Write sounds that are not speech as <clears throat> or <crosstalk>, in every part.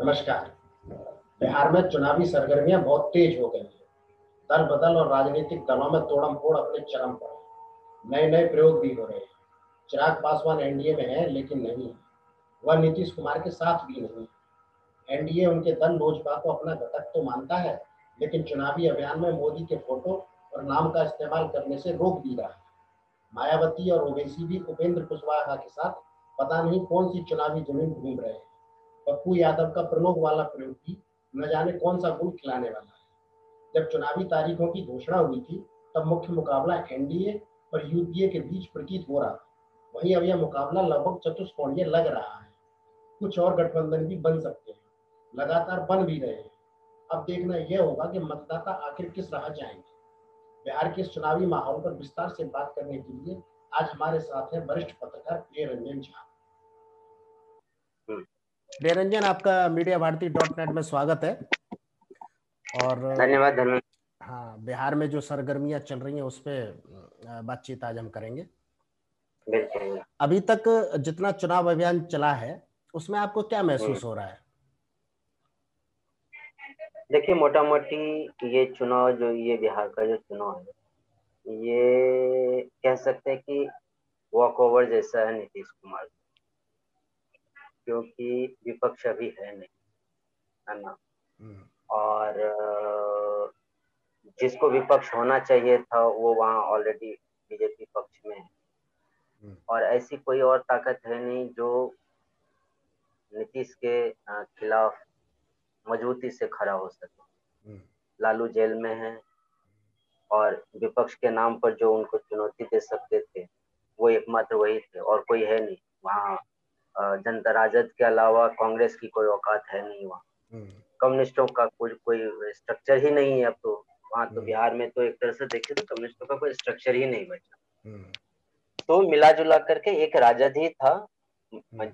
नमस्कार। बिहार में चुनावी सरगर्मियाँ बहुत तेज हो गई हैं। दल बदल और राजनीतिक दलों में तोड़म फोड़ अपने चरम पर है। नए नए प्रयोग भी हो रहे हैं। चिराग पासवान एनडीए में है, लेकिन नहीं वह नीतीश कुमार के साथ भी नहीं है। एनडीए उनके दल लोजपा को अपना घटक तो मानता है, लेकिन चुनावी अभियान में मोदी के फ़ोटो और नाम का इस्तेमाल करने से रोक भी रहा है। मायावती और ओवैसी भी उपेंद्र कुशवाहा के साथ पता नहीं कौन सी चुनावी ज़मीन घूम रहे हैं। पप्पू यादव का प्रलोभ वाला प्रयोग भी न जाने कौन सा गुण खिलाने वाला है। जब चुनावी तारीखों की घोषणा हुई थी, तब मुख्य मुकाबला एनडीए और यूपीए के बीच प्रतीत हो रहा था। वहीं अब यह मुकाबला लगभग चतुष्कोणीय लग रहा है। कुछ और गठबंधन भी बन सकते हैं, लगातार बन भी रहे हैं। अब देखना यह होगा कि मतदाता आखिर किस राह जाएँगे। बिहार के चुनावी माहौल पर विस्तार से बात करने के लिए आज हमारे साथ हैं वरिष्ठ पत्रकार प्रिय रंजन झा प्रिय रंजन आपका मीडिया भारती डॉट नेट में स्वागत है। और धन्यवाद धन्यवाद। हाँ बिहार में जो सरगर्मियाँ चल रही हैं उस पर बातचीत आज हम करेंगे। अभी तक जितना चुनाव अभियान चला है उसमें आपको क्या महसूस हो रहा है? देखिए मोटा मोटी ये चुनाव जो ये बिहार का जो चुनाव है ये कह सकते हैं कि वॉक ओवर जैसा है नीतीश कुमार। क्योंकि विपक्ष अभी है नहीं है ना? और जिसको विपक्ष होना चाहिए था वो वहाँ ऑलरेडी बीजेपी पक्ष में है। और ऐसी कोई और ताकत है नहीं जो नीतीश के खिलाफ मजबूती से खड़ा हो सके। लालू जेल में है और विपक्ष के नाम पर जो उनको चुनौती दे सकते थे वो एकमात्र वही थे और कोई है नहीं वहाँ। जनता राजद के अलावा कांग्रेस की कोई औकात है नहीं वहाँ। कम्युनिस्टों का कोई कोई स्ट्रक्चर ही नहीं है अब तो। वहाँ तो बिहार में तो एक तरह से देखे तो कम्युनिस्टों का कोई स्ट्रक्चर ही नहीं बचा। तो मिला जुला करके एक राजद ही था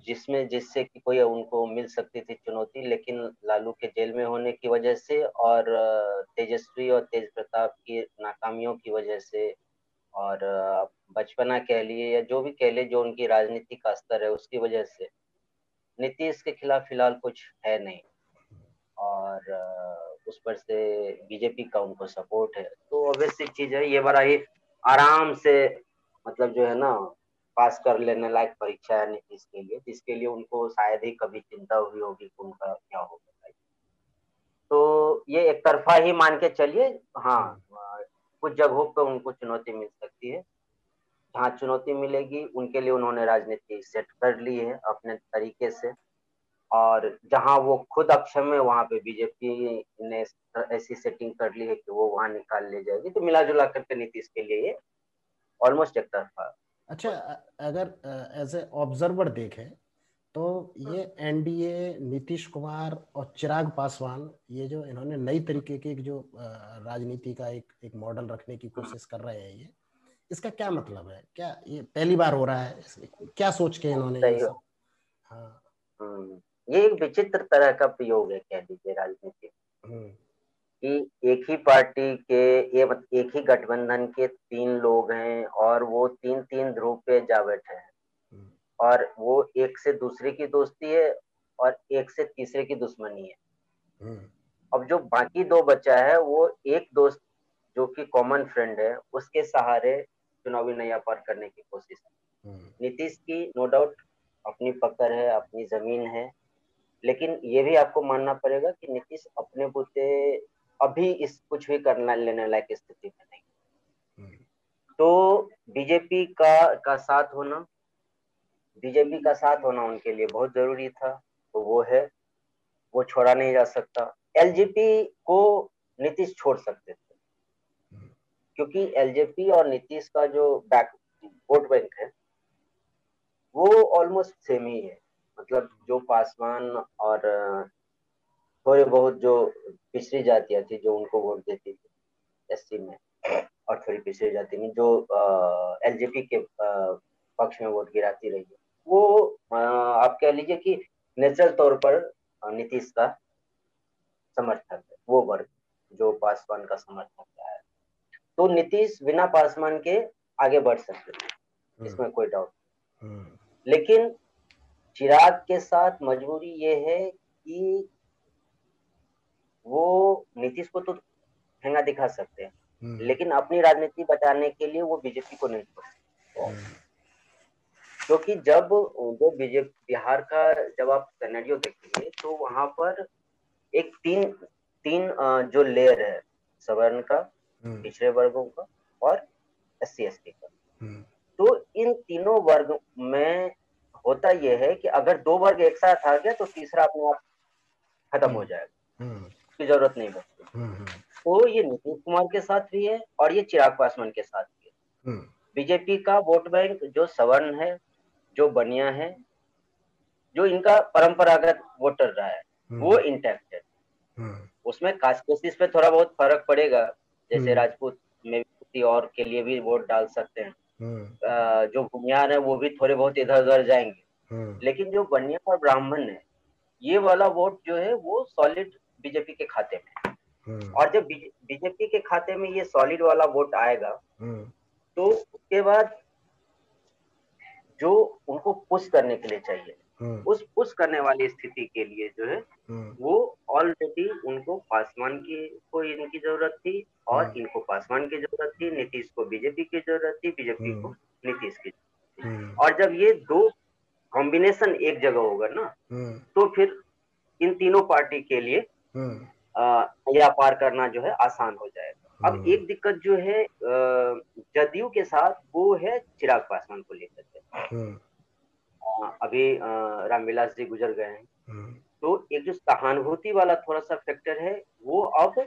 जिसमें जिससे कि कोई उनको मिल सकती थी चुनौती लेकिन लालू के जेल में होने की वजह से और तेजस्वी और तेज प्रताप की नाकामियों की वजह से और बचपना कह लिए या जो भी कह लिए जो उनकी राजनीति का स्तर है उसकी वजह से। नीतीश के खिलाफ फ़िलहाल कुछ है नहीं। और उस पर से बीजेपी का उनको सपोर्ट है। तो ऑब्वियसली चीज़ है, ये बड़ा ही आराम से मतलब जो है ना, पास कर लेने लायक परीक्षा है नीतीश के लिए। जिसके लिए उनको शायद ही कभी चिंता हुई होगी कि उनका क्या होगा। तो ये एक तरफा ही मान के चलिए। हाँ कुछ जगहों पर उनको चुनौती मिल सकती है। जहाँ चुनौती मिलेगी, उनके लिए उन्होंने राजनीति सेट कर ली है अपने तरीके से। और जहाँ वो खुद अक्षम है, वहाँ पे बीजेपी ने ऐसी सेटिंग कर ली है कि वो वहाँ निकाल ले जाएगी। तो मिला जुला करके नीतीश के लिए ऑलमोस्ट एक तरफा। अच्छा अगर एज ए ऑब्जर्वर देखें तो ये एनडीए नीतीश कुमार और चिराग पासवान ये जो इन्होंने नई तरीके की जो राजनीति का एक एक मॉडल रखने की कोशिश कर रहे हैं ये इसका क्या मतलब है? क्या ये पहली बार हो रहा है? क्या सोच के इन्होंने ये सब? हाँ। ये एक विचित्र तरह का प्रयोग है कह दीजिए राजनीति कि एक ही पार्टी के ये एक ही गठबंधन के तीन लोग हैं और वो तीन तीन ध्रुव पे जा बैठे हैं। और वो एक से दूसरे की दोस्ती है और एक से तीसरे की दुश्मनी है। अब जो बाकी दो बचा है वो एक दोस्त जो कि कॉमन फ्रेंड है उसके सहारे चुनावी नैया पार करने की कोशिश है। नीतीश की नो डाउट अपनी पकड़ है अपनी ज़मीन है लेकिन ये भी आपको मानना पड़ेगा कि नीतीश अपने बुते अभी इस कुछ भी करना लेने लायक स्थिति में नहीं। तो बीजेपी का का साथ होना बीजेपी का साथ होना उनके लिए बहुत ज़रूरी था तो वो है, वो छोड़ा नहीं जा सकता। एलजेपी को नीतीश छोड़ सकते थे, क्योंकि एलजेपी और नीतीश का जो बैक वोट बैंक है, वो ऑलमोस्ट सेम ही है। मतलब जो पासवान और, थोड़े बहुत जो पिछड़ी जातियाँ थी, जो उनको वोट देती थी एस में, और थोड़ी पिछड़ी जाति में, जो एलजेपी के पक्ष में वोट गिराती रही है। वो आप कह लीजिए कि नेचुरल तौर पर नीतीश का समर्थक है वो वर्ग जो पासवान का समर्थक है। तो नीतीश बिना पासवान के आगे बढ़ सकते थे इसमें कोई डाउट लेकिन चिराग के साथ मजबूरी ये है कि वो नीतीश को तो ठेंगा दिखा सकते हैं हम्म। लेकिन अपनी राजनीति बचाने के लिए वो बीजेपी को नहीं छोड़ हम्म। क्योंकि जब जो बीजेपी बिहार का जब आप सिनेरियो देखेंगे तो वहाँ पर एक तीन तीन जो लेयर है सवर्ण का हम्म। पिछड़े वर्गों का और एस सी एस टी का। तो इन तीनों वर्ग में होता यह है कि अगर दो वर्ग एक साथ आ गया तो तीसरा अपने आप खत्म हो जाएगा। उसकी ज़रूरत नहीं बचती तो ये नीतीश कुमार के साथ भी है और ये चिराग पासवान के साथ भी है। हम्म। बीजेपी का वोट बैंक जो सवर्ण है जो बनिया है जो इनका परंपरागत वोटर रहा है हम्म। वो इंटैक्ट है हम्म। उसमें कास्ट बेसिस पे थोड़ा बहुत फ़र्क पड़ेगा जैसे राजपूत में किसी और के लिए भी वोट डाल सकते हैं जो भूमियार है वो भी थोड़े बहुत इधर उधर जाएँगे लेकिन जो बनिया और ब्राह्मण है ये वाला वोट जो है वो सॉलिड बीजेपी के खाते में हम्म। और जब बीजेपी के खाते में ये सॉलिड वाला वोट आएगा हम्म। तो उसके बाद जो उनको पुश करने के लिए चाहिए। हम्म। उस पुश करने वाली स्थिति के लिए जो है वो ऑलरेडी उनको पासवान की को इनकी ज़रूरत थी और इनको पासवान की ज़रूरत थी नीतीश को बीजेपी की ज़रूरत थी बीजेपी को नीतीश की और जब ये दो कॉम्बिनेशन एक जगह होगा ना तो फिर इन तीनों पार्टी के लिए या पार करना जो है आसान हो जाएगा। अब हम्म। एक दिक्कत जो है जदयू के साथ वो है चिराग पासवान को लेकर के हम्म। अभी रामविलास जी गुजर गए हैं हम्म। तो एक जो सहानुभूति वाला थोड़ा सा फैक्टर है वो अब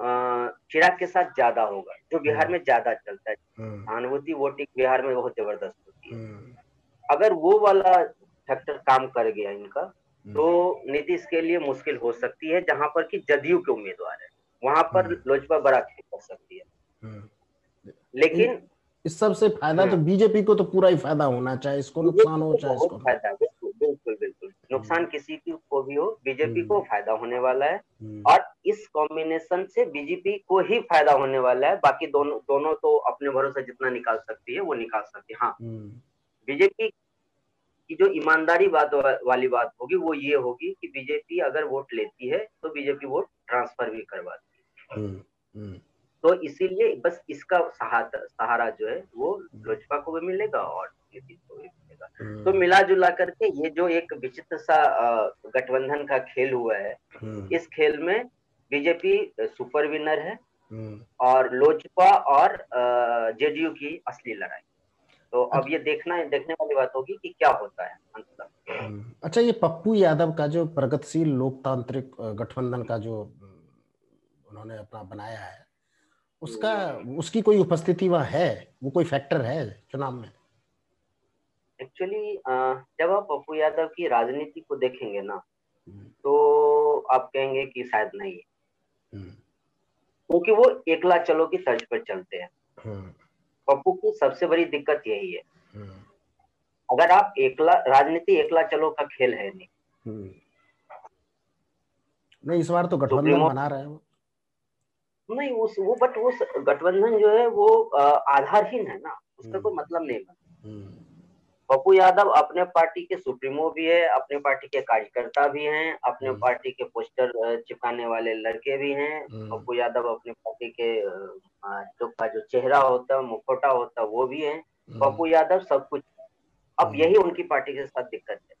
चिराग के साथ ज़्यादा होगा जो बिहार में ज़्यादा चलता है सहानुभूति वोटिंग बिहार में बहुत ज़बरदस्त होती है अगर वो वाला फैक्टर काम कर गया इनका। तो नीतीश के लिए मुश्किल हो सकती है जहाँ पर कि जदयू के उम्मीदवार है वहाँ पर हम्म। लोजपा बड़ा खेल कर सकती है। हम्म। लेकिन इस सबसे फ़ायदा तो बीजेपी को तो पूरा ही फ़ायदा होना चाहिए इसको नुकसान हो चाहे इसको फ़ायदा बिल्कुल बिल्कुल नुकसान किसी की को भी हो बीजेपी को फ़ायदा होने वाला है। और इस कॉम्बिनेशन से बीजेपी को ही फ़ायदा होने वाला है। बाकी दोनों दोनों तो अपने भरोसे जितना निकाल सकती है वो निकाल सकती है। हाँ। बीजेपी की जो ईमानदारी बात वाली बात होगी वो ये होगी कि बीजेपी अगर वोट लेती है तो बीजेपी वोट ट्रांसफ़र भी करवाती है हम्म, हम्म। तो इसीलिए बस इसका सहारा जो है वो लोजपा को भी मिलेगा और को भी मिलेगा। हम्म। तो मिला जुला करके ये जो एक विचित्र सा गठबंधन का खेल हुआ है इस खेल में बीजेपी सुपर विनर है और लोजपा और जेडीयू की असली लड़ाई। तो अब ये देखना है देखने वाली बात होगी कि क्या होता है हम्म। अच्छा ये पप्पू यादव का जो प्रगतिशील लोकतांत्रिक गठबंधन का जो उन्होंने अपना बनाया है। उसका उसकी कोई उपस्थिति वहाँ है? वो कोई फैक्टर है चुनाव में? एक्चुअली जब आप पप्पू यादव की राजनीति को देखेंगे ना हम्म। तो आप कहेंगे कि शायद नहीं है। हम्म। क्योंकि वो एकला चलो की तर्ज पर चलते हैं। पप्पू की सबसे बड़ी दिक्कत यही है। हम्म। अगर आप एकला राजनीति एकला चलो का खेल है नहीं हम्म। नहीं इस बार तो गठबंधन बना रहे हो नहीं उस वो बट उस गठबंधन जो है वो आधारहीन है ना। उसका कोई हम्म। मतलब नहीं बना। पप्पू यादव अपने पार्टी के सुप्रीमो भी है अपने पार्टी के कार्यकर्ता भी हैं अपने हम्म। पार्टी के पोस्टर चिपकाने वाले लड़के भी हैं। हम्म। पप्पू यादव अपने पार्टी के जो का जो चेहरा होता है मुखोटा होता है वो भी है। हम्म। पप्पू यादव सब कुछ। अब यही उनकी पार्टी के साथ दिक्कत है।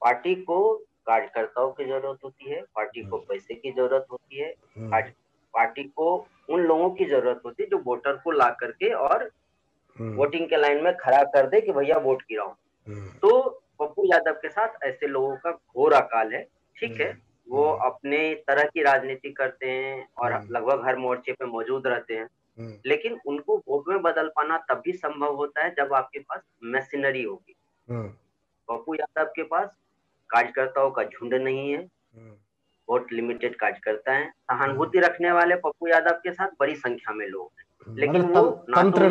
पार्टी को कार्यकर्ताओं की ज़रूरत होती है पार्टी को पैसे की ज़रूरत होती है पार्टी को उन लोगों की ज़रूरत होती है जो वोटर को ला करके और हम्म। वोटिंग के लाइन में खड़ा कर दे कि भैया वोट गिराओ। हम्म। तो पप्पू यादव के साथ ऐसे लोगों का घोर अकाल है ठीक है? हम्म। वो अपने तरह की राजनीति करते हैं और लगभग हर मोर्चे पे मौजूद रहते हैं। लेकिन उनको वोट में बदल पाना तब भी संभव होता है जब आपके पास मशीनरी होगी। पप्पू यादव के पास कार्यकर्ताओं का झुंड नहीं है। वोट लिमिटेड कार्यकर्ता है सहानुभूति रखने वाले पप्पू यादव के साथ बड़ी संख्या में लोग हैं। लेकिन मतलब वो तंत्र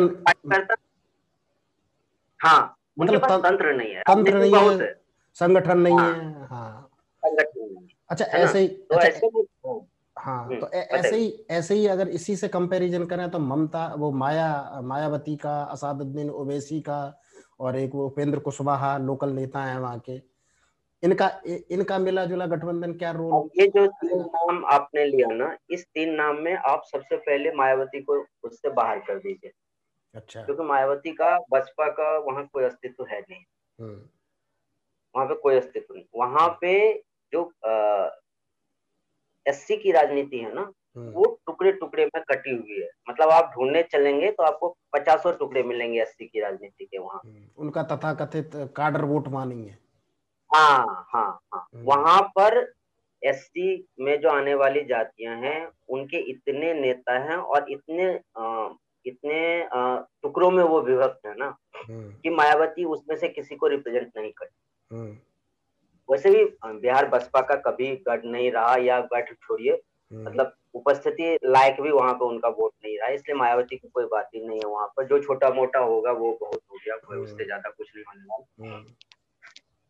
करता हाँ उनके मतलब पास तंत्र नहीं है। तंत्र नहीं है संगठन नहीं हाँ। है हाँ। संगठन अच्छा ऐसे ही तो अच्छा, ऐसे हाँ हम्म, तो ऐसे ही ऐसे ही अगर इसी से कंपैरिजन करें तो ममता वो माया मायावती का असादुद्दीन ओवैसी का और एक वो उपेंद्र कुशवाहा लोकल नेता है वहाँ के। इनका इनका मिला जुला गठबंधन क्या रोल ये जो तीन नाम आपने लिया ना इस तीन नाम में आप सबसे पहले मायावती को उससे बाहर कर दीजिए। अच्छा। क्योंकि मायावती का बसपा का वहाँ कोई अस्तित्व है नहीं। हम्म। वहाँ पे कोई अस्तित्व नहीं। वहाँ पे जो एससी की राजनीति है ना हम्म। वो टुकड़े टुकड़े में कटी हुई है। मतलब आप ढूँढने चलेंगे तो आपको पचासों टुकड़े मिलेंगे एससी की राजनीति के वहाँ। हम्म। उनका तथाकथित कार्डर वोट मानेंगे। हाँ हाँ हाँ। हम्म। वहाँ पर एससी में जो आने वाली जातियाँ हैं उनके इतने नेता हैं और इतने आ, इतने टुकड़ों में वो विभक्त है ना कि मायावती उसमें से किसी को रिप्रेजेंट नहीं करती। वैसे भी बिहार बसपा का कभी गढ़ नहीं रहा या गढ़ छोड़िए मतलब उपस्थिति लायक भी वहाँ पे उनका वोट नहीं रहा इसलिए मायावती की कोई बात ही नहीं है वहाँ पर। जो छोटा मोटा होगा वो बहुत हो गया कोई उससे ज़्यादा कुछ नहीं होने वाला।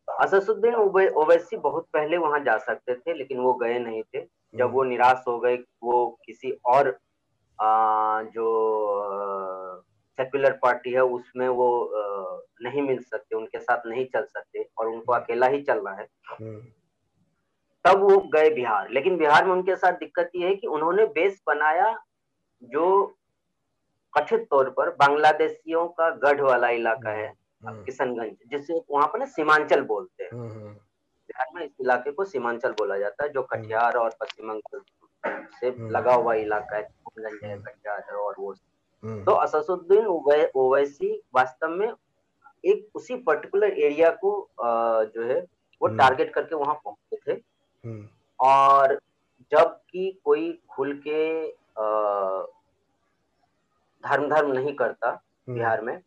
असदुद्दीन ओवैसी बहुत पहले वहाँ जा सकते थे लेकिन वो गए नहीं थे। जब वो निराश हो गए वो किसी और आ, जो सेक्युलर पार्टी है उसमें वो आ, नहीं मिल सकते उनके साथ नहीं चल सकते और उनको अकेला ही चलना है। तब वो गए बिहार। लेकिन बिहार में उनके साथ दिक्कत ये है कि उन्होंने बेस बनाया जो कथित तौर पर बांग्लादेशियों का गढ़ वाला इलाका है। हम्म। किशनगंज जिसे वहाँ पर ना सीमांचल बोलते हैं। हम्म, हम्म। बिहार में इस इलाके को सीमांचल बोला जाता है जो कटिहार और पश्चिम बंगाल से लगा हुआ इलाका है कटिहार और वो। तो असदुद्दीन ओवैसी वास्तव में एक उसी पर्टिकुलर एरिया को जो है वो टारगेट करके वहाँ पहुँचे थे। और जबकि कोई खुल के धर्म धर्म नहीं करता बिहार में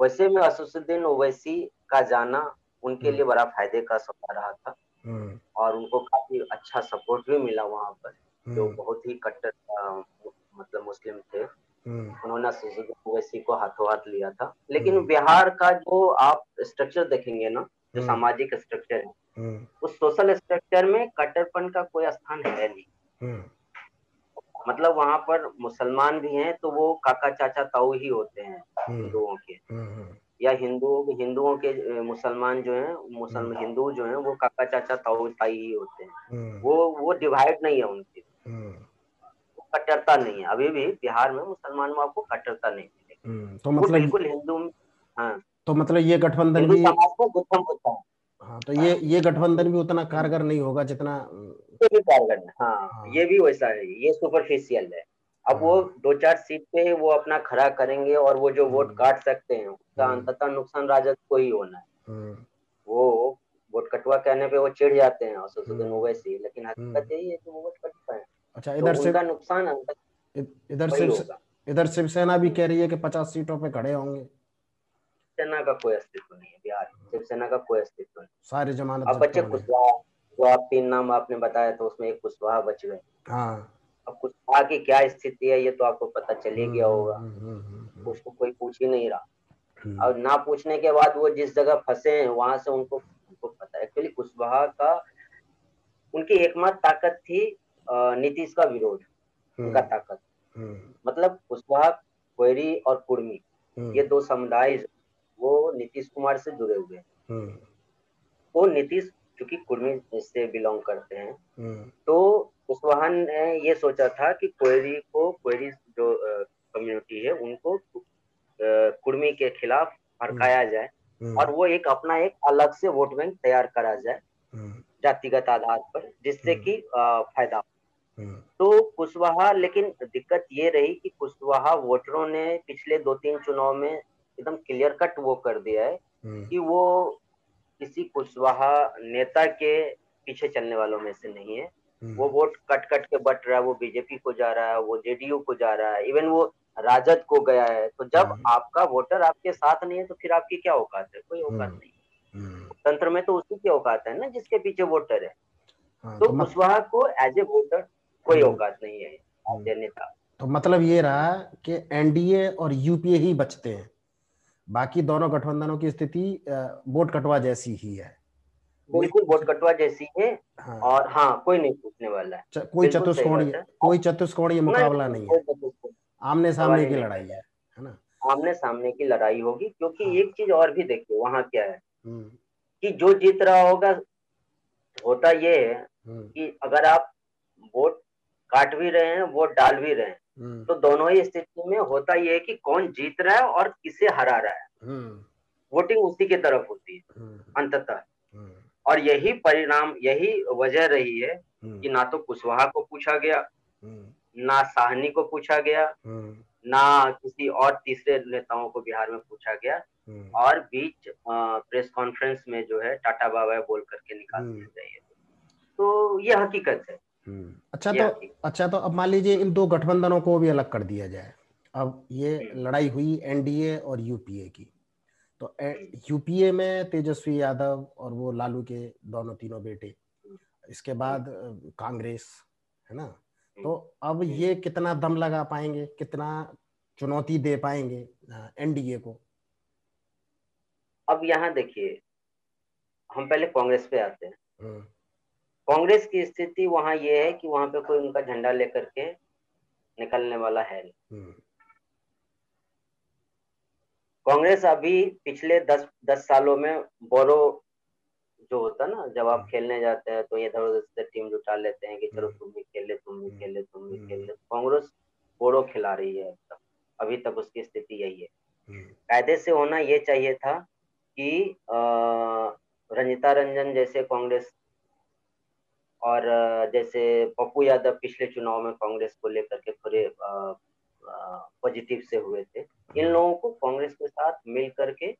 वैसे में असुद्दीन ओवैसी का जाना उनके लिए बड़ा फ़ायदे का सौदा रहा था। और उनको काफ़ी अच्छा सपोर्ट भी मिला वहाँ पर जो बहुत ही कट्टर मतलब मुस्लिम थे। उन्होंने असुद्दीन ओवैसी को हाथों हाथ लिया था। लेकिन बिहार का जो आप स्ट्रक्चर देखेंगे ना जो सामाजिक स्ट्रक्चर है हम्म। उस सोशल स्ट्रक्चर में कट्टरपन का कोई स्थान है नहीं। हम्म। मतलब वहाँ पर मुसलमान भी हैं तो वो काका चाचा ताऊ ही होते हैं हम्म। हिंदुओं के। या हिंदुओं हिंदुओं के मुसलमान जो हैं मुसलमान हिंदू जो हैं वो काका चाचा ताऊ ताई ही होते हैं। वो वो डिवाइड नहीं है उनकी। कट्टरता नहीं है। अभी भी बिहार में मुसलमान में आपको कट्टरता नहीं मिलेगी। तो मतलब बिल्कुल हिंदू हाँ। तो मतलब ये गठबंधन भी हाँ। तो ये ये गठबंधन भी उतना कारगर नहीं होगा जितना ये भी कारगर हाँ, हाँ। ये भी वैसा है ये सुपरफिशियल है। अब वो हाँ। दो चार सीट पे वो अपना खड़ा करेंगे और वो जो वोट हाँ। काट सकते हैं उसका अंततः नुकसान राजद को ही होना है। वो वोट कटवा कहने पे वो चिढ़ जाते हैं असदुद्दीन ओवैसी लेकिन हकीकत यही है कि वो वोट कट पाए। अच्छा इधर से का नुकसान इधर से इधर शिवसेना भी कह रही है कि पचास सीटों पे खड़े होंगे। सेना का कोई अस्तित्व नहीं है बिहार में शिवसेना का कोई अस्तित्व नहीं सारे जमानत अब बच्चे कुशवाहा जो आप तीन नाम आपने बताया तो उसमें एक कुशवाहा बच गए हाँ। अब कुशवाहा की क्या स्थिति है ये तो आपको पता चल ही गया होगा। हम्म, हम्म, हम्म, उसको कोई पूछ ही नहीं रहा। और ना पूछने के बाद वो जिस जगह फंसे हैं वहाँ से उनको उनको पता है। एक्चुअली कुशवाहा का उनकी एकमात्र ताकत थी नीतीश का विरोध उनका ताकत। मतलब कुशवाहा कोयरी और कुर्मी ये दो समुदाय वो नीतीश कुमार से जुड़े हुए हैं हम्म। तो नीतीश चूँकि कुर्मी से बिलोंग करते हैं हम्म। तो कुशवाहा ने ये सोचा था कि कोयरी को कोयरी जो कम्युनिटी है उनको कुर्मी के खिलाफ भड़काया हम्म। जाए और वो एक अपना एक अलग से वोट बैंक तैयार करा जाए जातिगत आधार पर जिससे कि फ़ायदा तो कुशवाहा लेकिन दिक्कत ये रही कि कुशवाहा वोटरों ने पिछले दो तीन चुनाव में एकदम क्लियर कट वो कर दिया है हम्म। कि वो किसी कुशवाहा नेता के पीछे चलने वालों में से नहीं है। हम्म। वो वोट कट कट के बट रहा है वो बीजेपी को जा रहा है वो जेडीयू को जा रहा है इवन वो राजद को गया है। तो जब हम्म। आपका वोटर आपके साथ नहीं है तो फिर आपकी क्या औकात है? कोई औकात नहीं। तंत्र में तो उसी की औकात है ना जिसके पीछे वोटर है। हाँ, तो, तो कुशवाहा को एज ए वोटर कोई औकात नहीं है नेता। तो मतलब ये रहा कि एनडीए और यूपीए ही बचते हैं। बाकी दोनों गठबंधनों की स्थिति वोट कटवा जैसी ही है बिल्कुल वोट कटवा जैसी है हाँ। और हाँ कोई नहीं पूछने वाला है कोई चतुष्कोणीय कोई चतुष्कोणीय मुकाबला नहीं है आमने सामने की लड़ाई है है ना आमने सामने की लड़ाई होगी क्योंकि हाँ। एक चीज़ और भी देखिए वहाँ क्या है हम्म। कि जो जीत रहा होगा होता ये है हम्म। कि अगर आप वोट काट भी रहे हैं वोट डाल भी रहे हैं। तो दोनों ही स्थिति में होता ये है कि कौन जीत रहा है और किसे हरा रहा है। वोटिंग उसी की तरफ़ होती है अंततः। और यही परिणाम यही वजह रही है कि ना तो कुशवाहा को पूछा गया ना साहनी को पूछा गया ना किसी और तीसरे नेताओं को बिहार में पूछा गया। हम्म। और बीच प्रेस कॉन्फ्रेंस में जो है टाटा बाबा बोल करके निकाल दिया हम्म। चाहिए तो ये हकीकत है। हम्म। अच्छा तो अच्छा तो अब मान लीजिए इन दो गठबंधनों को भी अलग कर दिया जाए। अब ये लड़ाई हुई एनडीए और यूपीए की। तो यूपीए में तेजस्वी यादव और वो लालू के दोनों तीनों बेटे इसके बाद कांग्रेस है ना? तो अब ये कितना दम लगा पाएँगे कितना चुनौती दे पाएँगे एनडीए को? अब यहाँ देखिए हम पहले कांग्रेस पे आते हैं। हम्म। कांग्रेस की स्थिति वहाँ ये है कि वहाँ पे कोई उनका झंडा लेकर के निकलने वाला है हम्म। कांग्रेस अभी पिछले दस दस सालों में बोरो जो होता ना जब आप हम्म। खेलने जाते हैं तो इधर उधर से टीम जुटा लेते हैं कि चलो तुम भी खेल तुम भी खेल तुम भी खेल। ले कांग्रेस बोरो खिला रही है अभी तक उसकी स्थिति यही है। कायदे से होना ये चाहिए था कि रंजिता रंजन जैसे कांग्रेस और जैसे पप्पू यादव पिछले चुनाव में कांग्रेस को लेकर के थोड़े पॉजिटिव से हुए थे इन। लोगों को कांग्रेस के साथ मिल करके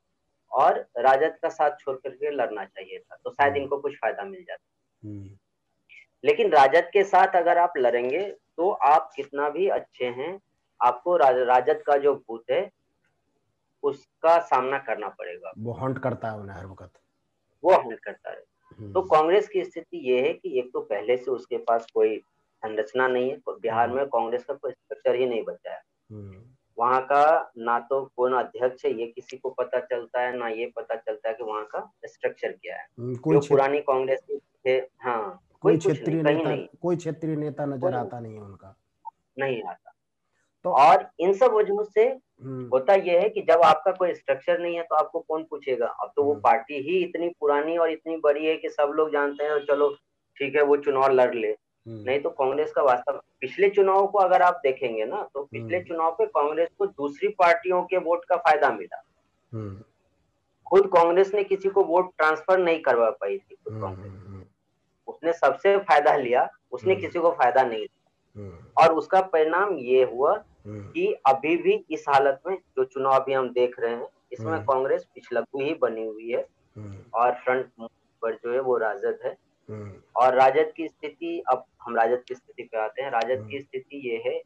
और राजद का साथ छोड़ करके लड़ना चाहिए था तो शायद हम्म। इनको कुछ फ़ायदा मिल जाता हम्म। लेकिन राजद के साथ अगर आप लड़ेंगे तो आप कितना भी अच्छे हैं आपको राजद का जो भूत है उसका सामना करना पड़ेगा वो हंट करता है उन्हें हर वक्त वो हंट करता है। तो कांग्रेस की स्थिति ये है कि एक तो पहले से उसके पास कोई संरचना नहीं है बिहार में कांग्रेस का कोई स्ट्रक्चर ही नहीं बचा है। हम्म। वहाँ का ना तो कौन अध्यक्ष है ये किसी को पता चलता है ना ये पता चलता है कि वहाँ का स्ट्रक्चर क्या है। हम्म, जो पुरानी कांग्रेस थे हाँ कोई क्षेत्रीय नेता कोई क्षेत्रीय नेता नज़र आता नहीं है उनका। नहीं आता। तो और इन सब वजहों से हम्म। होता यह है कि जब आपका कोई स्ट्रक्चर नहीं है तो आपको कौन पूछेगा? अब तो वो हम्म। पार्टी ही इतनी पुरानी और इतनी बड़ी है कि सब लोग जानते हैं चलो ठीक है वो चुनाव लड़ ले। हम्म। नहीं तो कांग्रेस का वास्तव पिछले चुनाव को अगर आप देखेंगे ना तो पिछले चुनाव पे कांग्रेस को दूसरी पार्टियों के वोट का फ़ायदा मिला। खुद कांग्रेस ने किसी को वोट ट्रांसफ़र नहीं करवा पाई थी खुद कांग्रेस। उसने सबसे फ़ायदा लिया उसने किसी को फ़ायदा नहीं और उसका परिणाम ये हुआ हम्म। कि अभी भी इस हालत में जो चुनाव अभी हम देख रहे हैं इसमें हम्म। कांग्रेस पिछलग्गू ही बनी हुई है। और फ्रंट पर जो है वो राजद है। और राजद की स्थिति अब हम राजद की स्थिति पे आते हैं। राजद की स्थिति ये है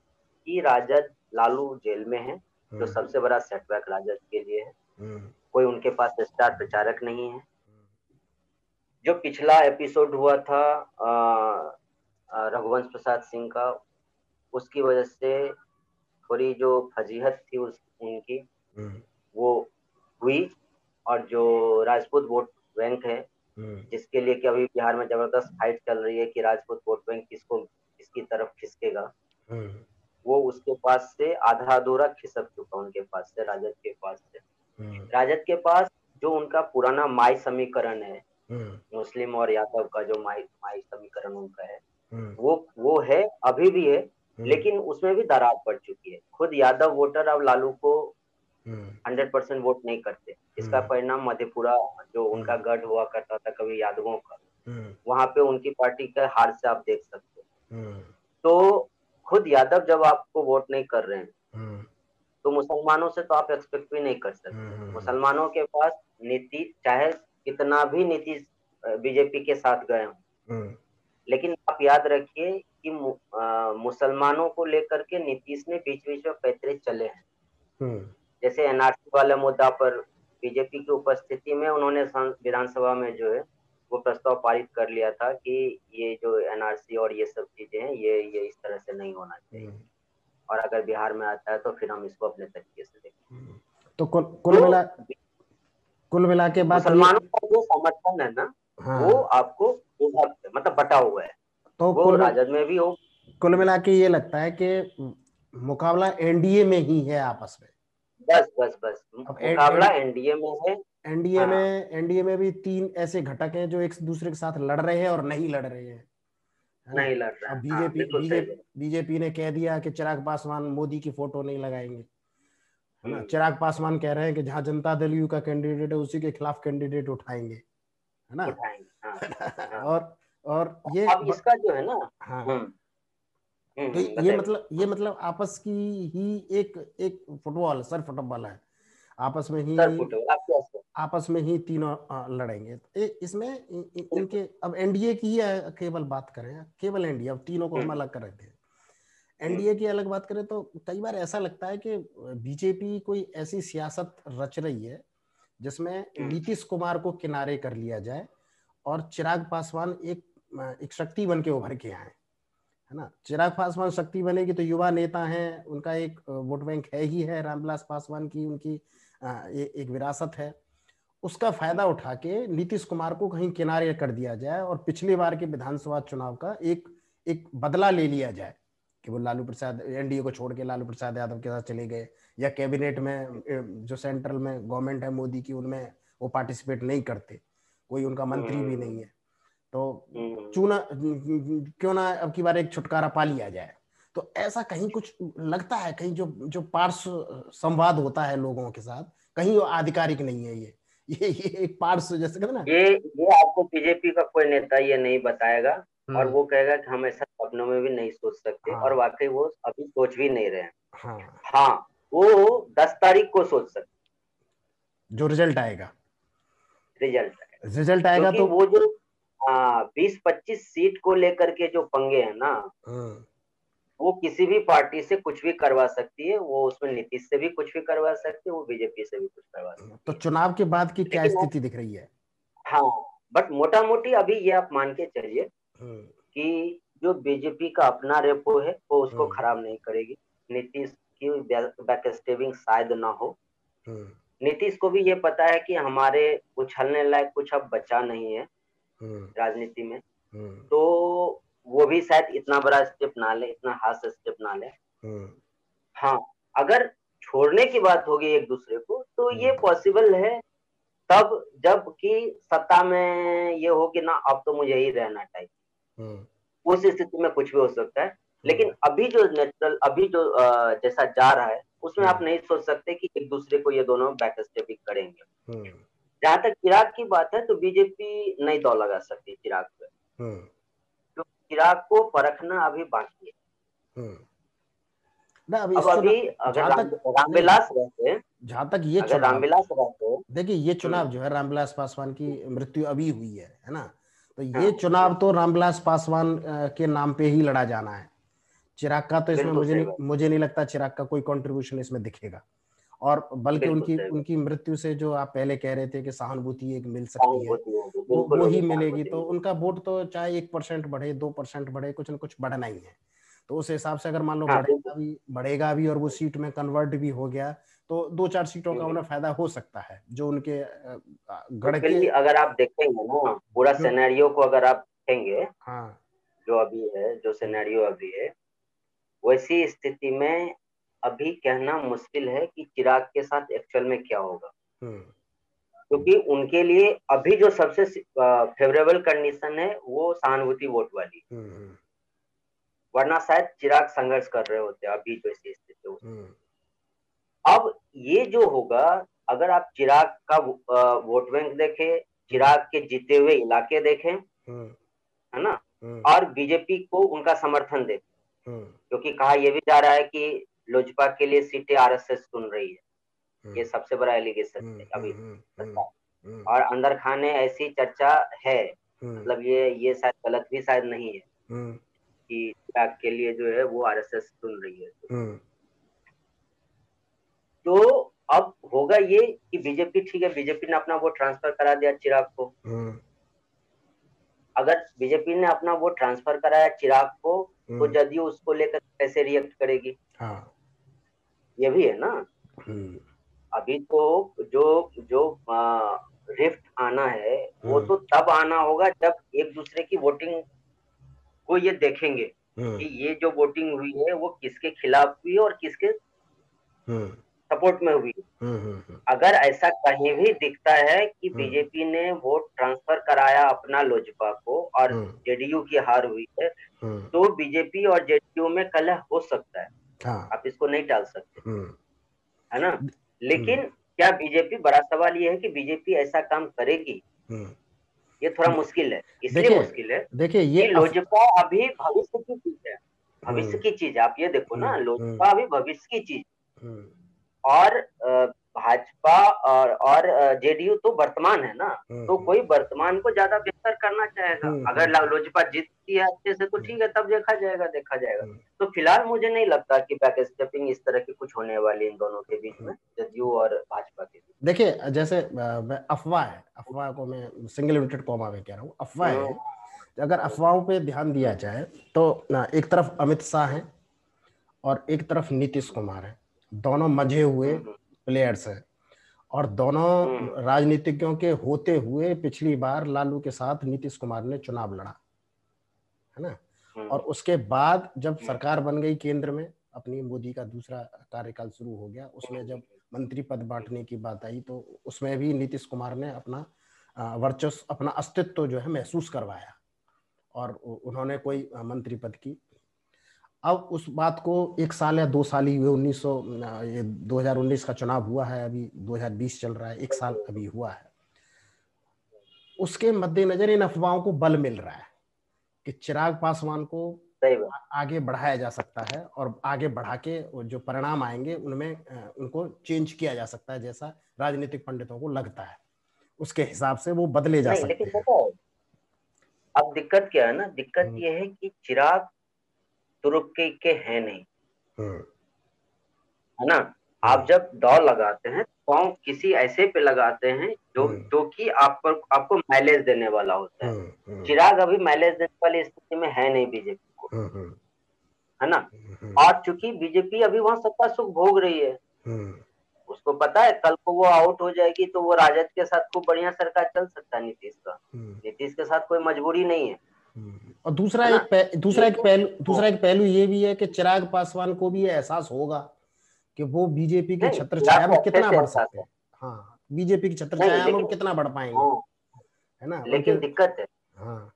कि राजद लालू जेल में है जो सबसे बड़ा सेटबैक राजद के लिए है। कोई उनके पास स्टार प्रचारक नहीं है। जो पिछला एपिसोड हुआ था रघुवंश प्रसाद सिंह का उसकी वजह से थोड़ी जो फजीहत थी उस उनकी हम्म। वो हुई और जो राजपूत वोट बैंक है हम्म। जिसके लिए कि अभी बिहार में ज़बरदस्त फाइट चल रही है कि राजपूत वोट बैंक किसको किसकी तरफ़ खिसकेगा हम्म। वो उसके पास से आधा अधूरा खिसक चुका उनके पास से राजद के पास से राजद के पास जो उनका पुराना माई समीकरण है मुस्लिम और यादव का जो माई माई समीकरण उनका है वो वो है अभी भी है हम्म। लेकिन उसमें भी दरार पड़ चुकी है। खुद यादव वोटर अब लालू को हंड्रेड परसेंट वोट नहीं करते। इसका हम्म। परिणाम मधेपुरा जो उनका हम्म। गढ़ हुआ करता था कभी यादवों का वहाँ पे उनकी पार्टी का हार से आप देख सकते हैं। तो खुद यादव जब आपको वोट नहीं कर रहे हैं तो मुसलमानों से तो आप एक्सपेक्ट भी नहीं कर सकते। मुसलमानों के पास नीति चाहे कितना भी नीतीश बीजेपी के साथ गए हों लेकिन आप याद रखिए कि मुसलमानों को लेकर के नीतीश ने बीच बीच में पैतरे चले हैं हम्म। जैसे एनआरसी वाले मुद्दा पर बीजेपी की उपस्थिति में उन्होंने विधानसभा में जो है वो प्रस्ताव पारित कर लिया था कि ये जो एनआरसी और ये सब चीज़ें हैं ये ये इस तरह से नहीं होना चाहिए हम्म। और अगर बिहार में आता है तो फिर हम इसको अपने तरीके से देखेंगे हम्म। तो कुल कुल तो मिला कुल मिला के बाद मुसलमानों का जो समर्थन है ना हाँ। वो आपको मतलब बटा हुआ है। तो कुल राजद में भी हो। कुल मिला के ये लगता है कि मुकाबला एनडीए में ही है आपस में। बस बस बस। मुकाबला एनडीए में है। एनडीए हाँ। में एनडीए में भी तीन ऐसे घटक हैं जो एक दूसरे के साथ लड़ रहे हैं और नहीं लड़ रहे हैं। नहीं लड़ रहा। अब बीजेपी हाँ, बीजेपी बीजेपी ने कह दिया कि चिराग पासवान मोदी की फ़ोटो नहीं लगाएँगे। है ना? हम्म। चिराग पासवान कह रहे हैं कि जहाँ जनता दल यू का कैंडिडेट है उसी के खिलाफ कैंडिडेट उठाएँगे। है ना? हाँ, हाँ, और और ये अब इसका जो है ना हाँ। हम्म, हम्म, तो ये मतलब ये मतलब आपस की ही एक एक फुटबॉल सर फुटबॉल है। आपस में ही आपस में ही तीनों लड़ेंगे। इसमें इनके अब एनडीए की ही केवल बात करें केवल एनडीए अब तीनों को हम हम्म। अलग कर रहे थे। एनडीए की अलग बात करें तो कई बार ऐसा लगता है कि बीजेपी कोई ऐसी सियासत रच रही है जिसमें हम्म। नीतीश कुमार को किनारे कर लिया जाए और चिराग पासवान एक एक शक्ति बन के उभर के आए है ना? चिराग पासवान शक्ति बनेगी तो युवा नेता हैं उनका एक वोट बैंक है ही है रामविलास पासवान की उनकी ए, एक विरासत है। उसका फ़ायदा उठा के नीतीश कुमार को कहीं किनारे कर दिया जाए और पिछली बार के विधानसभा चुनाव का एक एक बदला ले लिया जाए। कि वो लालू प्रसाद एनडीए को छोड़ के लालू प्रसाद यादव के साथ चले गए या कैबिनेट में जो सेंट्रल में गवर्नमेंट है मोदी की उनमें वो पार्टिसिपेट नहीं करते। कोई उनका मंत्री भी नहीं है। तो हम्म। चूना क्यों ना अब की बार एक छुटकारा पा लिया जाए। तो ऐसा कहीं कुछ लगता है? कहीं जो जो पार्श्व संवाद होता है लोगों के साथ कहीं वो आधिकारिक नहीं है ये। ये ये एक पार्श्व जैसे कहते ना। ये ये आपको बीजेपी का कोई नेता ये नहीं बताएगा और हम्म। वो कहेगा कि हम ऐसा सपनों में भी नहीं सोच सकते हाँ। और वाकई वो अभी सोच भी नहीं रहे हाँ, हाँ। वो दस तारीख को सोच सकते जो रिज़ल्ट आएगा। रिज़ल्ट रिज़ल्ट आएगा तो वो जो बीस पच्चीस सीट को लेकर के जो पंगे है ना हाँ। वो किसी भी पार्टी से कुछ भी करवा सकती है वो उसमें नीतीश से भी कुछ भी करवा सकती है वो बीजेपी से भी कुछ करवा सकती है। तो चुनाव के बाद की क्या स्थिति दिख रही है? हाँ बट मोटा मोटी अभी ये आप मान के चलिए हम्म। कि जो बीजेपी का अपना रेपो है वो उसको हम्म। खराब नहीं करेगी नीतीश की बैक स्टेबिंग शायद ना हो हम्म। नीतीश को भी ये पता है कि हमारे उछलने लायक कुछ अब बचा नहीं है राजनीति में तो वो भी शायद इतना बड़ा स्टेप ना ले इतना हाथ स्टेप ना ले हम्म। हाँ अगर छोड़ने की बात होगी एक दूसरे को तो ये पॉसिबल हम्म। है तब जब कि सत्ता में ये हो कि ना अब तो मुझे ही रहना चाहिए हम्म। उस स्थिति में कुछ भी हो सकता है। लेकिन अभी जो नेचुरल अभी जो जैसा जा रहा है उसमें आप नहीं सोच सकते कि एक दूसरे को ये दोनों बैक स्टेपिंग करेंगे। जहाँ तक चिराग की बात है तो बीजेपी नहीं दौड़ लगा सकती चिराग पे। तो चिराग को परखना अभी बाकी है। हम्म। ना अभी अब अभी अगर रामविलास रहते जहाँ तक ये रामविलास रहते देखिए ये चुनाव हम्म। जो है रामविलास पासवान की मृत्यु अभी हुई है है ना? तो ये हाँ। चुनाव तो रामविलास पासवान के नाम पे ही लड़ा जाना है। चिराग का तो इसमें मुझे नहीं मुझे नहीं लगता चिराग का कोई कंट्रीब्यूशन इसमें दिखेगा। और बल्कि उनकी उनकी मृत्यु से जो आप पहले कह रहे थे कि सहानुभूति एक मिल सकती है वो, वो ही मिलेगी। तो उनका वोट तो चाहे एक परसेंट बढ़े दो परसेंट बढ़े कुछ न कुछ बढ़ना ही है। तो उस हिसाब से अगर मान लो हाँ, बढ़ेगा भी बढ़ेगा भी और वो सीट में कन्वर्ट भी हो गया तो दो चार सीटों का उन्हें फ़ायदा हो सकता है जो उनके गढ़ तो के अगर आप देखेंगे ना पूरा सिनेरियो को अगर आप देखेंगे हाँ। जो अभी है जो सिनेरियो अभी है वैसी स्थिति में अभी कहना मुश्किल है कि चिराग के साथ एक्चुअल में क्या होगा। हम्म। क्योंकि तो उनके लिए अभी जो सबसे फेवरेबल कंडीशन है वो सहानुभूति वोट वाली हम्म, हम्म। वरना शायद चिराग संघर्ष कर रहे होते अभी जो ऐसी स्थिति अब ये जो होगा अगर आप चिराग का वोट बैंक देखें चिराग के जीते हुए इलाके देखें है ना? और बीजेपी को उनका समर्थन देखें क्योंकि कहा यह भी जा रहा है कि लोजपा के लिए सीटें आरएसएस सुन रही है। हम्म। ये सबसे बड़ा एलिगेशन है हम्म, अभी हम्म, और अंदर खाने ऐसी चर्चा है। मतलब ये ये शायद गलत भी शायद नहीं है। कि चिराग के लिए जो है वो आरएसएस सुन रही है। तो अब होगा ये कि बीजेपी ठीक है बीजेपी ने अपना वोट ट्रांसफ़र करा दिया चिराग को। अगर बीजेपी ने अपना वोट ट्रांसफ़र कराया चिराग को तो जदयू उसको लेकर कैसे रिएक्ट करेगी। हाँ। ये भी है ना? हम्म। अभी तो जो जो रिफ्ट आना है वो हम्म। तो तब आना होगा जब एक दूसरे की वोटिंग को ये देखेंगे हम्म। कि ये जो वोटिंग हुई है वो किसके खिलाफ हुई है और किसके सपोर्ट में हुई हम्म, हम्म, हम्म। अगर ऐसा कहीं भी दिखता है कि बीजेपी ने वोट ट्रांसफ़र कराया अपना लोजपा को और जेडीयू की हार हुई है तो बीजेपी और जेडीयू में कलह हो सकता है। हाँ। आप इसको नहीं टाल सकते। है ना? लेकिन क्या बीजेपी बड़ा सवाल ये है कि बीजेपी ऐसा काम करेगी? ये थोड़ा मुश्किल है। इसलिए मुश्किल है देखिए ये लोजपा अभी भविष्य की चीज़ है। भविष्य की चीज़ आप ये देखो ना लोजपा अभी भविष्य की चीज़ और भाजपा और और जेडीयू तो वर्तमान है ना। हम्म, तो हम्म। कोई वर्तमान को ज़्यादा बेहतर करना चाहेगा। हम्म, अगर लोजपा जीतती है अच्छे से तो ठीक है तब देखा जाएगा देखा जाएगा। तो फ़िलहाल मुझे नहीं लगता कि बैक स्टेपिंग इस तरह की कुछ होने वाली इन दोनों के बीच में जदयू और भाजपा के बीच देखिये जैसे अफवाह है अफवाह को मैं सिंगल यूनिटेड कॉमा में कह रहा हूँ। अफवाह है अगर अफवाहों पे ध्यान दिया जाए तो एक तरफ़ अमित शाह है और एक तरफ़ नीतीश कुमार है। दोनों मज़े हुए प्लेयर्स हैं और दोनों हम्म। राजनीतिज्ञों के होते हुए पिछली बार लालू के साथ नीतीश कुमार ने चुनाव लड़ा है ना हम्म। और उसके बाद जब हम्म। सरकार बन गई केंद्र में अपनी मोदी का दूसरा कार्यकाल शुरू हो गया उसमें जब मंत्री पद बांटने की बात आई तो उसमें भी नीतीश कुमार ने अपना वर्चस्व अपना अस्तित्व जो है महसूस करवाया और उन्होंने कोई मंत्री पद की अब उस बात को एक साल या दो साल ही हुए उन्नीस सौ ये 2019 का चुनाव हुआ है अभी 2020 चल रहा है एक साल अभी हुआ है। उसके मद्देनजर इन अफवाहों को बल मिल रहा है कि चिराग पासवान को आगे बढ़ाया जा सकता है और आगे बढ़ा के जो परिणाम आएँगे उनमें उनको चेंज किया जा सकता है जैसा राजनीतिक पंडितों को लगता है। उसके हिसाब से वो बदले जा सकते हैं। अब दिक्कत क्या है ना? दिक्कत हम्म। ये है कि चिराग तुरुक्के के है नहीं। हम्म। है ना? आप। जब दौड़ लगाते हैं तो किसी ऐसे पे लगाते हैं जो हम्म। जो कि आप पर आपको माइलेज देने वाला होता है। चिराग अभी माइलेज देने वाली स्थिति में है नहीं बीजेपी को। है ना? और चूँकि बीजेपी अभी वहाँ सत्ता सुख भोग रही है। उसको पता है कल को वो आउट हो जाएगी तो वो राजद के साथ खूब बढ़िया सरकार चल सकता है नीतीश का। नीतीश के साथ कोई मजबूरी नहीं है। और दूसरा एक दूसरा एक पहलू दूसरा एक पहलू ये भी है कि चिराग पासवान को भी एहसास होगा कि वो बीजेपी की छत्र छाया में कितना बढ़ सकते हैं? हाँ बीजेपी की छत्र छाया में कितना बढ़ पाएँगे हाँ। है ना? लेकिन दिक्कत है। हाँ।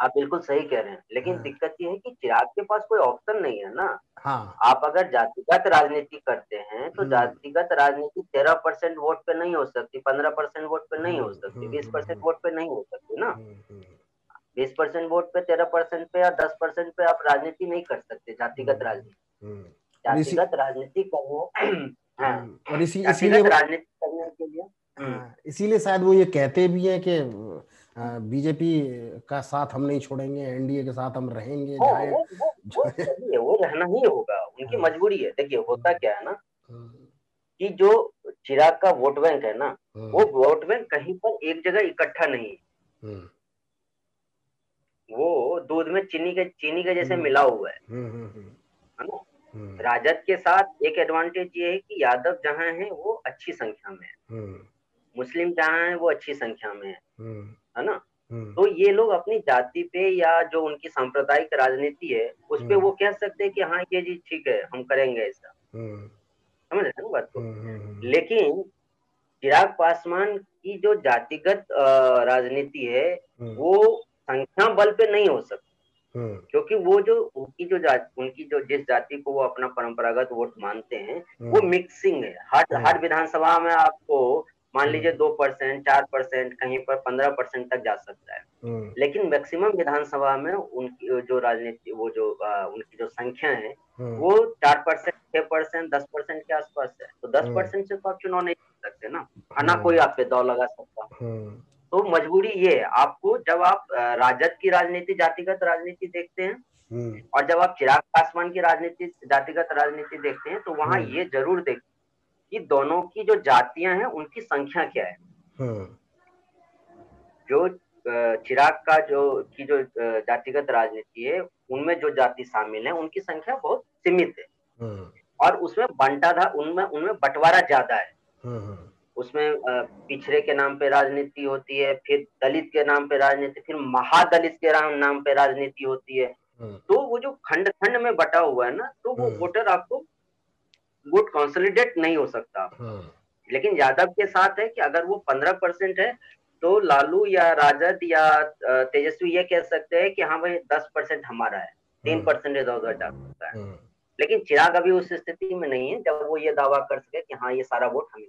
आप बिल्कुल सही कह रहे हैं लेकिन हाँ। दिक्कत ये है कि चिराग के पास कोई ऑप्शन नहीं है ना। हाँ। आप अगर जातिगत राजनीति करते हैं तो हम्म। जातिगत राजनीति तेरह परसेंट वोट पे नहीं हो सकती पंद्रह परसेंट वोट पे नहीं हो हम्म, सकती बीस परसेंट वोट पे नहीं हो सकती ना। हम्म, बीस परसेंट वोट पे तेरह परसेंट पे या दस परसेंट पे आप राजनीति नहीं कर सकते जातिगत हम्म, राजनीति। हम्म। जातिगत राजनीति करने <clears throat> हाँ, हम्म, और इसी इसीलिए राजनीति करने के लिए हाँ, इसीलिए शायद वो ये कहते भी हैं कि बीजेपी का साथ हम नहीं छोड़ेंगे एनडीए के साथ हम रहेंगे वो, वो, वो, <laughs> वो, वो रहना ही होगा उनकी हाँ। मजबूरी है। देखिए होता क्या है ना कि जो चिराग का वोट बैंक है ना वो वोट बैंक कहीं पर एक जगह इकट्ठा नहीं है। वो दूध में चीनी के चीनी के जैसे हम्म। मिला हुआ है। हम्म, हम्म, है ना? राजद के साथ एक एडवांटेज ये है कि यादव जहाँ है वो अच्छी संख्या में है। मुस्लिम जहाँ है वो अच्छी संख्या में है। है ना? तो ये लोग अपनी जाति पे या जो उनकी सांप्रदायिक राजनीति है उस पे वो कह सकते हैं कि हाँ ये जी ठीक है हम करेंगे ऐसा। समझ रहे ना बात को? लेकिन चिराग पासवान की जो जातिगत राजनीति है वो संख्या बल पे नहीं हो सकती। हम्म। क्योंकि वो जो उनकी जो जाति उनकी जो जिस जाति को वो अपना परंपरागत वोट मानते हैं हम्म। वो मिक्सिंग है। हर हर हम्म। विधानसभा में आपको मान लीजिए दो परसेंट चार परसेंट कहीं पर पंद्रह परसेंट तक जा सकता है। लेकिन मैक्सिमम विधानसभा में उनकी जो राजनीति वो जो आ, उनकी जो संख्या है वो चार परसेंट छह परसेंट दस परसेंट के आसपास है। तो दस परसेंट से तो आप चुनाव नहीं कर सकते ना। ना कोई आप पे दौड़ लगा सकता। तो मजबूरी ये है आपको जब आप राजद की राजनीति जातिगत राजनीति देखते हैं हम्म। और जब आप चिराग पासवान की राजनीति जातिगत राजनीति देखते हैं तो वहाँ हम्म। ये ज़रूर देख कि दोनों की जो जातियाँ हैं उनकी संख्या क्या है हम्म। जो चिराग का जो की जो जातिगत राजनीति है उनमें जो जाति शामिल है उनकी संख्या बहुत सीमित है और उसमें बंटा था उनमें उनमें बंटवारा ज़्यादा है उसमें पिछड़े के नाम पे राजनीति होती है फिर दलित के नाम पे राजनीति फिर महादलित के नाम पे राजनीति होती है हम्म। तो वो जो खंड खंड में बटा हुआ है ना तो वो वोटर हम्म। आपको गुट कंसोलिडेट नहीं हो सकता हाँ। लेकिन यादव के साथ है कि अगर वो पंद्रह परसेंट है तो लालू या राजद या तेजस्वी ये कह सकते हैं कि हाँ भाई दस परसेंट हमारा है तीन परसेंट इधर उधर जा सकता है लेकिन चिराग अभी उस स्थिति में नहीं है जब वो ये दावा कर सके कि हाँ ये सारा वोट हमें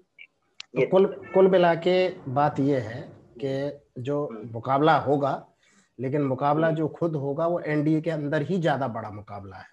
तो कुल कुल मिला के बात ये है कि जो हम्म। मुकाबला होगा लेकिन मुकाबला हम्म। जो खुद होगा वो एनडीए के अंदर ही ज़्यादा बड़ा मुकाबला है।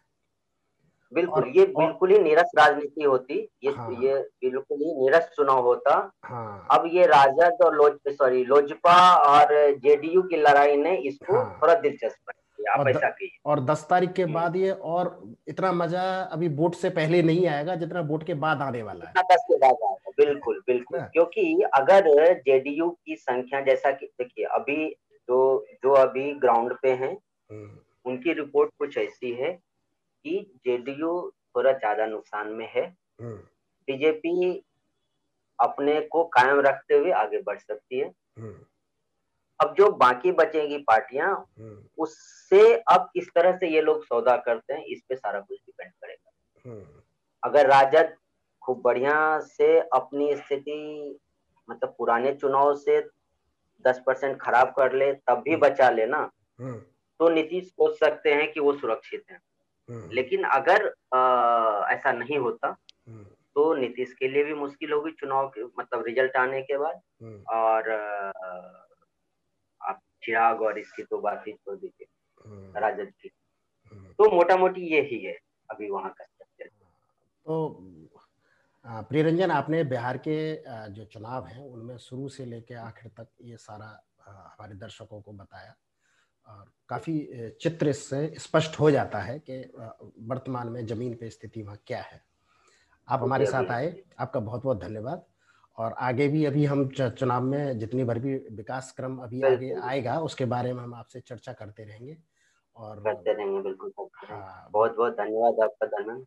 बिल्कुल ये बिल्कुल ही निरस राजनीति होती। ये हाँ, ये बिल्कुल ही निरस चुनाव होता। हाँ, अब ये राजद और लोज सॉरी लोजपा और जेडीयू की लड़ाई ने इसको हाँ, थोड़ा दिलचस्प आप ऐसा कहिए और दस तारीख के हम्म। बाद ये और इतना मज़ा अभी वोट से पहले नहीं आएगा जितना वोट के बाद आने वाला है। दस के बाद आएगा बिल्कुल बिल्कुल। क्योंकि अगर जेडीयू की संख्या जैसा कि देखिए अभी जो जो अभी ग्राउंड पे हैं हम्म। उनकी रिपोर्ट कुछ ऐसी है कि जेडीयू थोड़ा ज़्यादा नुकसान में है। हम्म। बीजेपी अपने को कायम रखते हुए आगे बढ़ सकती है। अब जो बाकी बचेगी पार्टियाँ हम्म। उससे अब किस तरह से ये लोग सौदा करते हैं इस पे सारा कुछ डिपेंड करेगा। हम्म। अगर राजद खूब बढ़िया से अपनी स्थिति मतलब पुराने चुनाव से दस परसेंट खराब कर ले तब भी हम्म। बचा लेना तो नीतीश सोच सकते हैं कि वो सुरक्षित है। लेकिन अगर आ, ऐसा नहीं होता तो नीतीश के लिए भी मुश्किल होगी चुनाव के मतलब रिज़ल्ट आने के बाद। और चिराग और इसकी तो बात ही छोड़ दीजिए हम्म। राजद की हम्म। तो मोटा मोटी ये ही है अभी वहाँ का स्ट्रक्चर तो प्रियरंजन आपने बिहार के जो चुनाव हैं उनमें शुरू से लेकर आखिर तक ये सारा हमारे दर्शकों को बताया और काफ़ी चित्र इससे स्पष्ट हो जाता है कि वर्तमान में ज़मीन पे स्थिति वहाँ क्या है आप हमारे साथ आए आपका बहुत बहुत धन्यवाद और आगे भी अभी हम चुनाव में जितनी भर भी विकास क्रम अभी आगे आएगा उसके बारे में हम आपसे चर्चा करते रहेंगे। और करते रहेंगे बिल्कुल हाँ। बहुत बहुत धन्यवाद आपका धन्यवाद